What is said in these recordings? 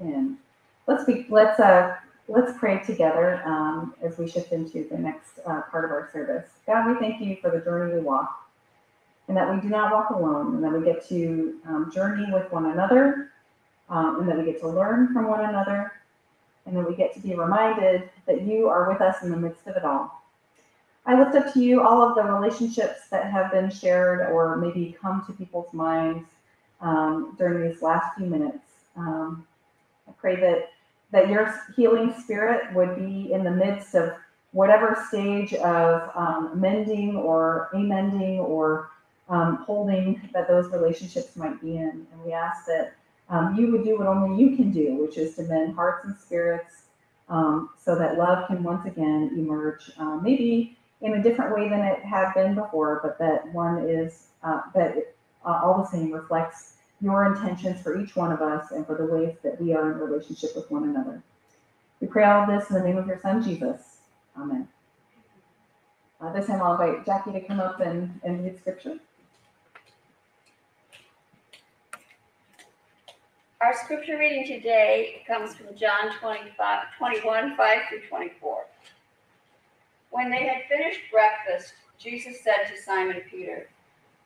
in. Let's be, let's, uh, let's pray together, um, as we shift into the next, uh, part of our service. God, we thank you for the journey we walk and that we do not walk alone and that we get to, um, journey with one another, um, and that we get to learn from one another and that we get to be reminded that you are with us in the midst of it all. I lift up to you all of the relationships that have been shared or maybe come to people's minds um, during these last few minutes. Um, I pray that that your healing spirit would be in the midst of whatever stage of um, mending or amending or um, holding that those relationships might be in. And we ask that um, you would do what only you can do, which is to mend hearts and spirits um, so that love can once again emerge, uh, maybe in a different way than it had been before, but that one is, uh, that uh, all the same reflects your intentions for each one of us and for the ways that we are in relationship with one another. We pray all this in the name of your son, Jesus. Amen. Uh, this time I'll invite Jackie to come up and, and read scripture. Our scripture reading today comes from John 25, 21, 5 through 24. When they had finished breakfast, Jesus said to Simon Peter,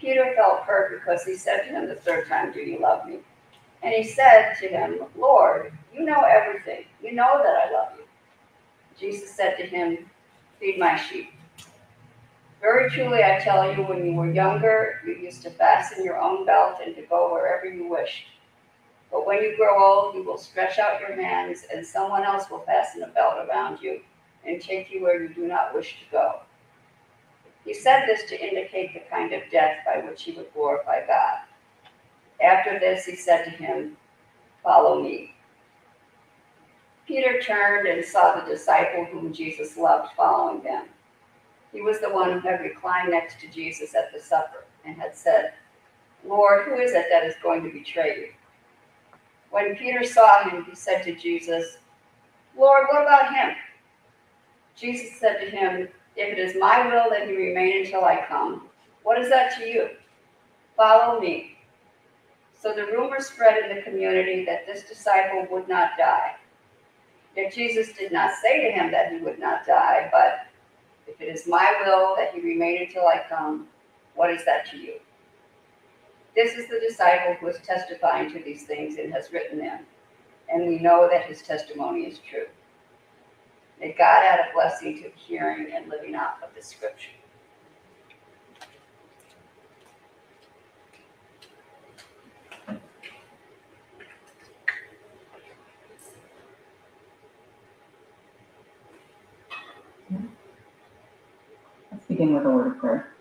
Peter felt hurt because he said to him the third time, Do you love me? And he said to him, Lord, you know everything. You know that I love you. Jesus said to him, Feed my sheep. Very truly, I tell you, when you were younger, you used to fasten your own belt and to go wherever you wished. But when you grow old, you will stretch out your hands, and someone else will fasten a belt around you and take you where you do not wish to go. He said this to indicate the kind of death by which he would glorify God. After this, he said to him, Follow me. Peter turned and saw the disciple whom Jesus loved following them. He was the one who had reclined next to Jesus at the supper and had said, Lord, who is it that is going to betray you? When Peter saw him, he said to Jesus, Lord, what about him? Jesus said to him, If it is my will that he remain until I come, what is that to you? Follow me. So the rumor spread in the community that this disciple would not die. Yet Jesus did not say to him that he would not die, but if it is my will that he remain until I come, what is that to you? This is the disciple who is testifying to these things and has written them, and we know that his testimony is true. May God add a blessing to hearing and living out of the scripture. Let's begin with a word of prayer.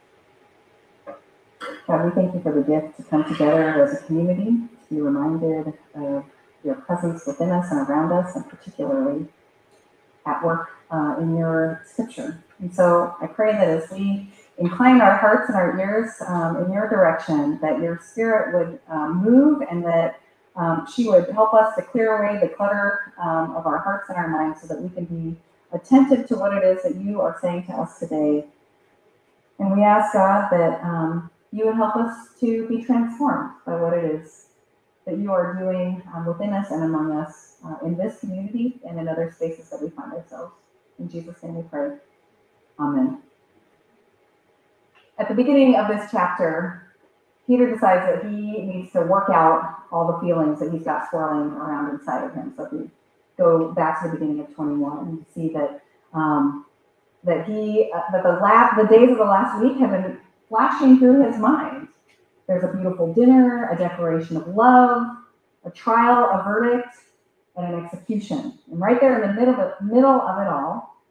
God, we thank you for the gift to come together as a community, to be reminded of your presence within us and around us, and particularly at work uh, in your scripture. And so I pray that as we incline our hearts and our ears um, in your direction, that your spirit would um, move and that um, she would help us to clear away the clutter um, of our hearts and our minds so that we can be attentive to what it is that you are saying to us today. And we ask God that um, you would help us to be transformed by what it is that you are doing um, within us and among us uh, in this community and in other spaces that we find ourselves. In Jesus' name we pray. Amen. At the beginning of this chapter, Peter decides that he needs to work out all the feelings that he's got swirling around inside of him. So if we go back to the beginning of 21 and see that um, that he uh, that the last the days of the last week have been flashing through his mind. There's a beautiful dinner, a declaration of love, a trial, a verdict, and an execution. And right there in the middle of, middle of it all,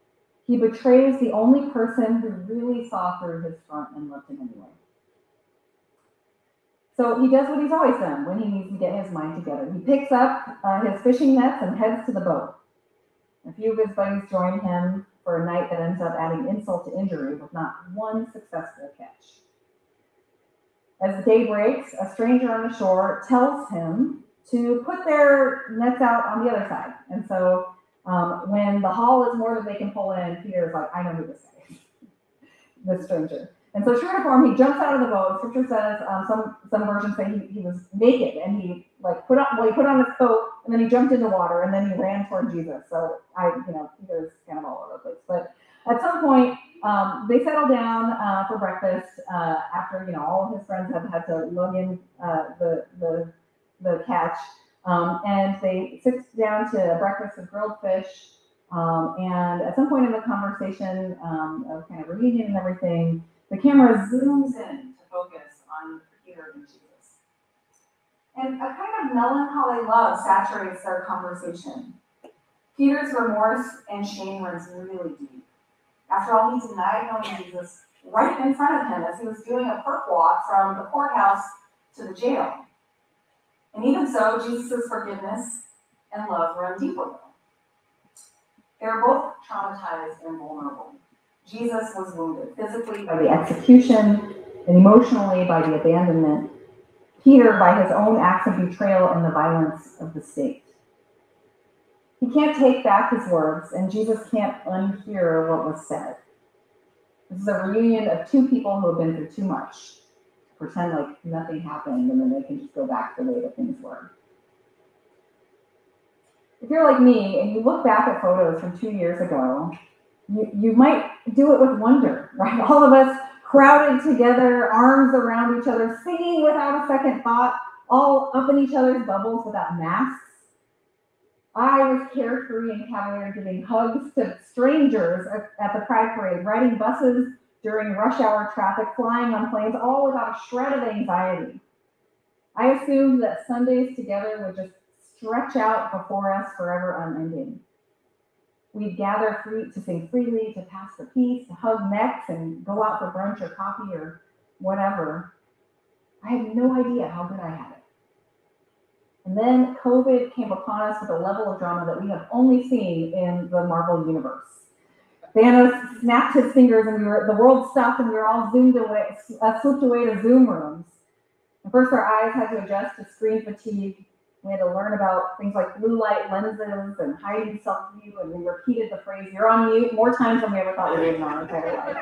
he betrays the only person who really saw through his front and loved him anyway. So he does what he's always done when he needs to get his mind together. He picks up uh, his fishing nets and heads to the boat. A few of his buddies join him for a night that ends up adding insult to injury with not one successful catch. As day breaks, a stranger on the shore tells him to put their nets out on the other side. And so um, when the haul is more than they can pull in, Peter's like, I know who this guy is, this stranger. And so true to form, he jumps out of the boat. Scripture says um, some some versions say he, he was naked and he like put on well he put on his coat and then he jumped into water and then he ran toward Jesus. So I you know Peter's kind of all over the place. But at some point um, they settle down uh, for breakfast uh, after you know all of his friends have had to lug in uh, the the the catch, um, and they sit down to a breakfast of grilled fish. Um, and at some point in the conversation um, of kind of reunion and everything, the camera zooms in to focus on Peter and Jesus. And a kind of melancholy love saturates their conversation. Peter's remorse and shame runs really deep. After all, he denied knowing Jesus right in front of him as he was doing a perp walk from the courthouse to the jail. And even so, Jesus' forgiveness and love run deeper. They're both traumatized and vulnerable. Jesus was wounded physically by the execution and emotionally by the abandonment. Peter by his own acts of betrayal and the violence of the state. He can't take back his words, and Jesus can't unhear what was said. This is a reunion of two people who have been through too much pretend like nothing happened and then they can just go back the way that things were. If you're like me and you look back at photos from two years ago, you, you might do it with wonder, right? All of us crowded together, arms around each other, singing without a second thought, all up in each other's bubbles without masks. I was carefree and cavalier, giving hugs to strangers at the Pride Parade, riding buses during rush hour traffic, flying on planes, all without a shred of anxiety. I assumed that Sundays together would just stretch out before us forever unending. We'd gather free to sing freely, to pass the peace, to hug necks and go out for brunch or coffee or whatever. I had no idea how good I had it. And then COVID came upon us with a level of drama that we have only seen in the Marvel universe. Thanos snapped his fingers and we were, the world stopped and we were all zoomed away, uh, swooped away to Zoom rooms. And first our eyes had to adjust to screen fatigue. We had to learn about things like blue light lenses and hiding self-view, and we repeated the phrase, you're on mute, more times than we ever thought we would in our entire life.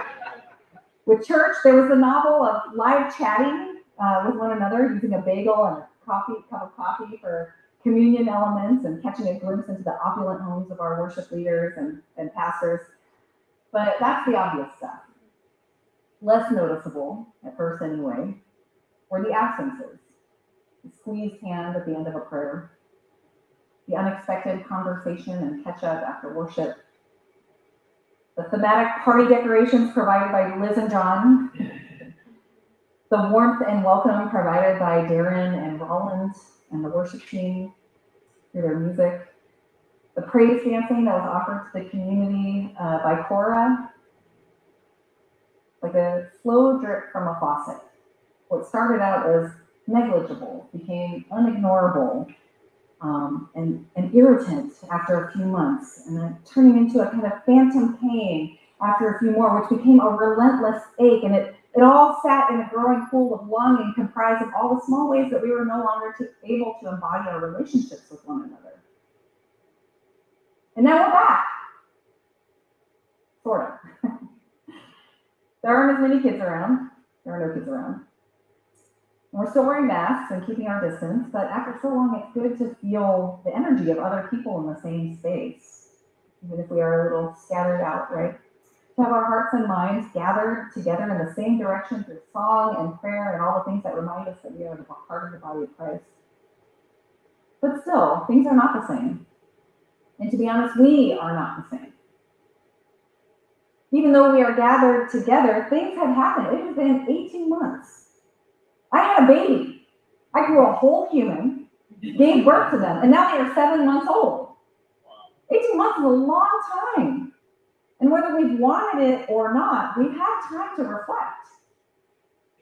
With church, there was a novel of live chatting uh, with one another using a bagel and a coffee, cup of coffee for communion elements and catching a glimpse into the opulent homes of our worship leaders and, and pastors. But that's the obvious stuff. Less noticeable, at first anyway, were the absences. The squeezed hand at the end of a prayer, the unexpected conversation and catch up after worship, the thematic party decorations provided by Liz and John, the warmth and welcome provided by Darren and Rollins and the worship team through their music, the praise dancing that was offered to the community uh, by Cora, like a slow drip from a faucet. What started out as negligible became unignorable um, and an irritant after a few months, and then turning into a kind of phantom pain after a few more, which became a relentless ache. And it, it all sat in a growing pool of longing comprised of all the small ways that we were no longer to, able to embody our relationships with one another. And now we're back. Sort of. there aren't as many kids around. There are no kids around. We're still wearing masks and keeping our distance, but after so long, it's good to feel the energy of other people in the same space, even if we are a little scattered out, right? To have our hearts and minds gathered together in the same direction through song and prayer and all the things that remind us that we are the part of the body of Christ. But still, things are not the same. And to be honest, we are not the same. Even though we are gathered together, things have happened. It has been 18 months. I had a baby. I grew a whole human, gave birth to them, and now they are seven months old. 18 months is a long time. And whether we've wanted it or not, we've had time to reflect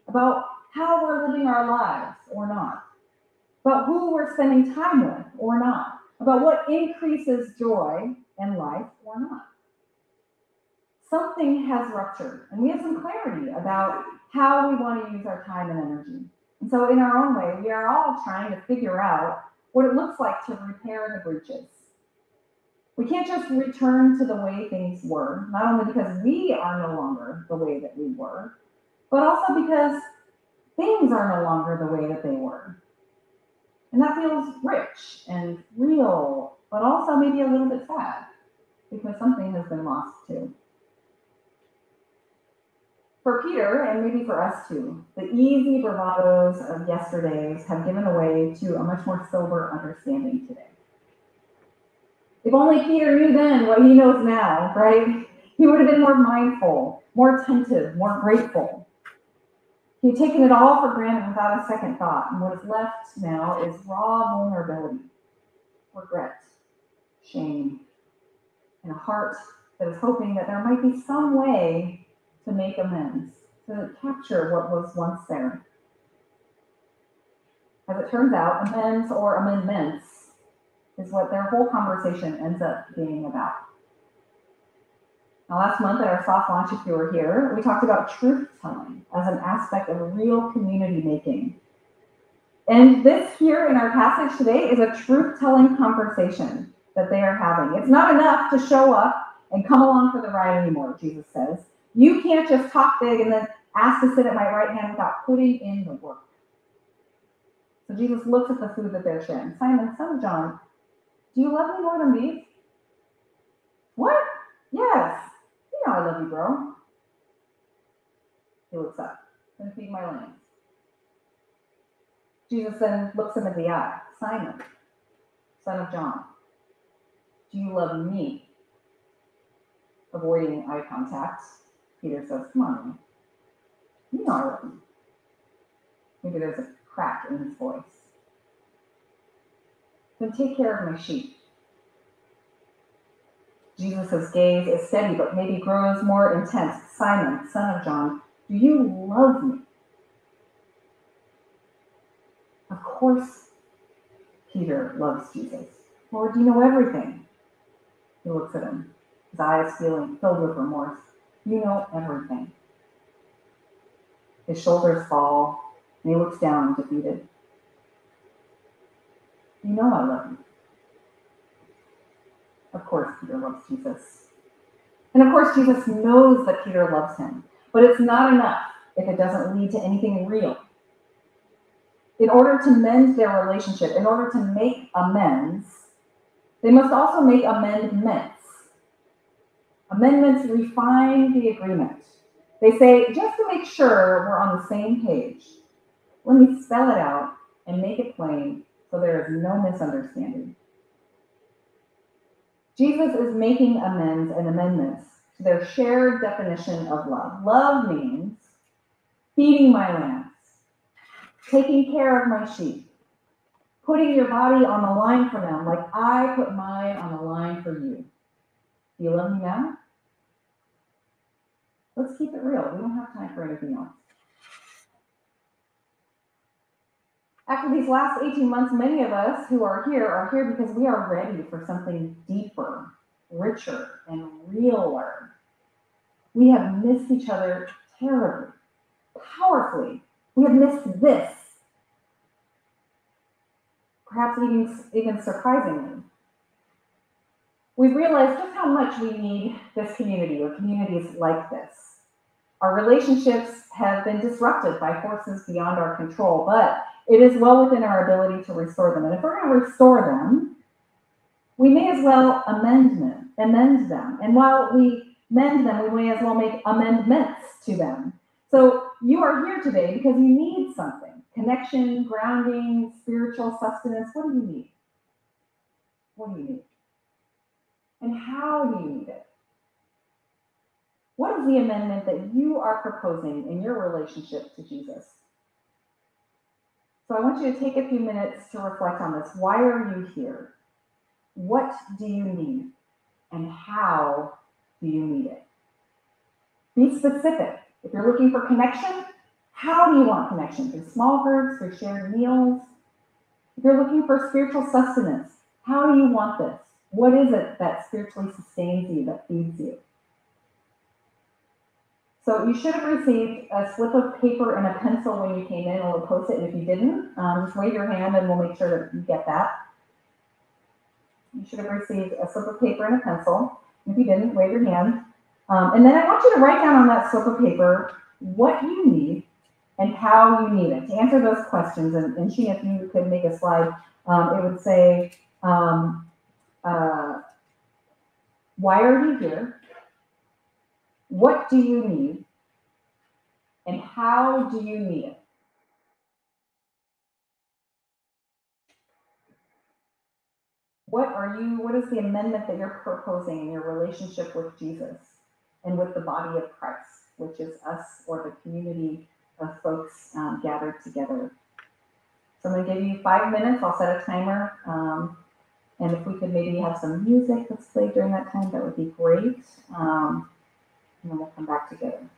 about how we're living our lives or not, about who we're spending time with or not, about what increases joy in life or not. Something has ruptured, and we have some clarity about how we want to use our time and energy. And so, in our own way, we are all trying to figure out what it looks like to repair the breaches. We can't just return to the way things were, not only because we are no longer the way that we were, but also because things are no longer the way that they were. And that feels rich and real, but also maybe a little bit sad because something has been lost too. For Peter, and maybe for us too, the easy bravados of yesterdays have given way to a much more sober understanding today. If only Peter knew then what he knows now, right? He would have been more mindful, more attentive, more grateful. He'd taken it all for granted without a second thought, and what is left now is raw vulnerability, regret, shame, and a heart that is hoping that there might be some way to make amends, to capture what was once there. As it turns out, amends or amendments is what their whole conversation ends up being about. Now, last month at our soft launch, if you were here, we talked about truth telling as an aspect of real community making. And this here in our passage today is a truth telling conversation that they are having. It's not enough to show up and come along for the ride anymore, Jesus says. You can't just talk big and then ask to sit at my right hand without putting in the work. So Jesus looks at the food that they're sharing. Simon, son of John, do you love me more than these? What? Yes. You know I love you, bro. He looks up. Then feed my lambs. Jesus then looks him in the eye. Simon, son of John, do you love me? Avoiding eye contact, Peter says, Come on. You know I love you. Maybe there's a crack in his voice. Then take care of my sheep. Jesus' gaze is steady, but maybe grows more intense. Simon, son of John, do you love me? Of course, Peter loves Jesus. Lord, you know everything. He looks at him, his eyes feeling filled with remorse. You know everything. His shoulders fall, and he looks down, defeated. You know I love you. Of course, Peter loves Jesus. And of course, Jesus knows that Peter loves him, but it's not enough if it doesn't lead to anything real. In order to mend their relationship, in order to make amends, they must also make amendments. Amendments refine the agreement. They say, just to make sure we're on the same page, let me spell it out and make it plain so there is no misunderstanding. Jesus is making amends and amendments to their shared definition of love. Love means feeding my lambs, taking care of my sheep, putting your body on the line for them like I put mine on the line for you. Do you love me now? Let's keep it real. We don't have time for anything else. After these last 18 months, many of us who are here are here because we are ready for something deeper, richer, and realer. We have missed each other terribly, powerfully. We have missed this. Perhaps even, even surprisingly. We've realized just how much we need this community or communities like this. Our relationships have been disrupted by forces beyond our control, but it is well within our ability to restore them. And if we're going to restore them, we may as well amend them, amend them. And while we mend them, we may as well make amendments to them. So you are here today because you need something connection, grounding, spiritual sustenance. What do you need? What do you need? And how do you need it? What is the amendment that you are proposing in your relationship to Jesus? So I want you to take a few minutes to reflect on this. Why are you here? What do you need? And how do you need it? Be specific. If you're looking for connection, how do you want connection? Through small groups, through shared meals? If you're looking for spiritual sustenance, How do you want this? What is it that spiritually sustains you, that feeds you? So you should have received a slip of paper and a pencil when you came in, and we'll post it. And if you didn't, um, just wave your hand and we'll make sure that you get that. You should have received a slip of paper and a pencil. If you didn't, wave your hand. Um, and then I want you to write down on that slip of paper what you need and how you need it. To answer those questions, and, and if you could make a slide, um, it would say, um, uh, why are you here? What do you need? And how do you need it? What are you, what is the amendment that you're proposing in your relationship with Jesus and with the body of Christ, which is us or the community of folks um, gathered together? So I'm gonna give you five minutes, I'll set a timer. Um, and if we could maybe have some music that's played during that time, that would be great. Um, and then we'll come back together.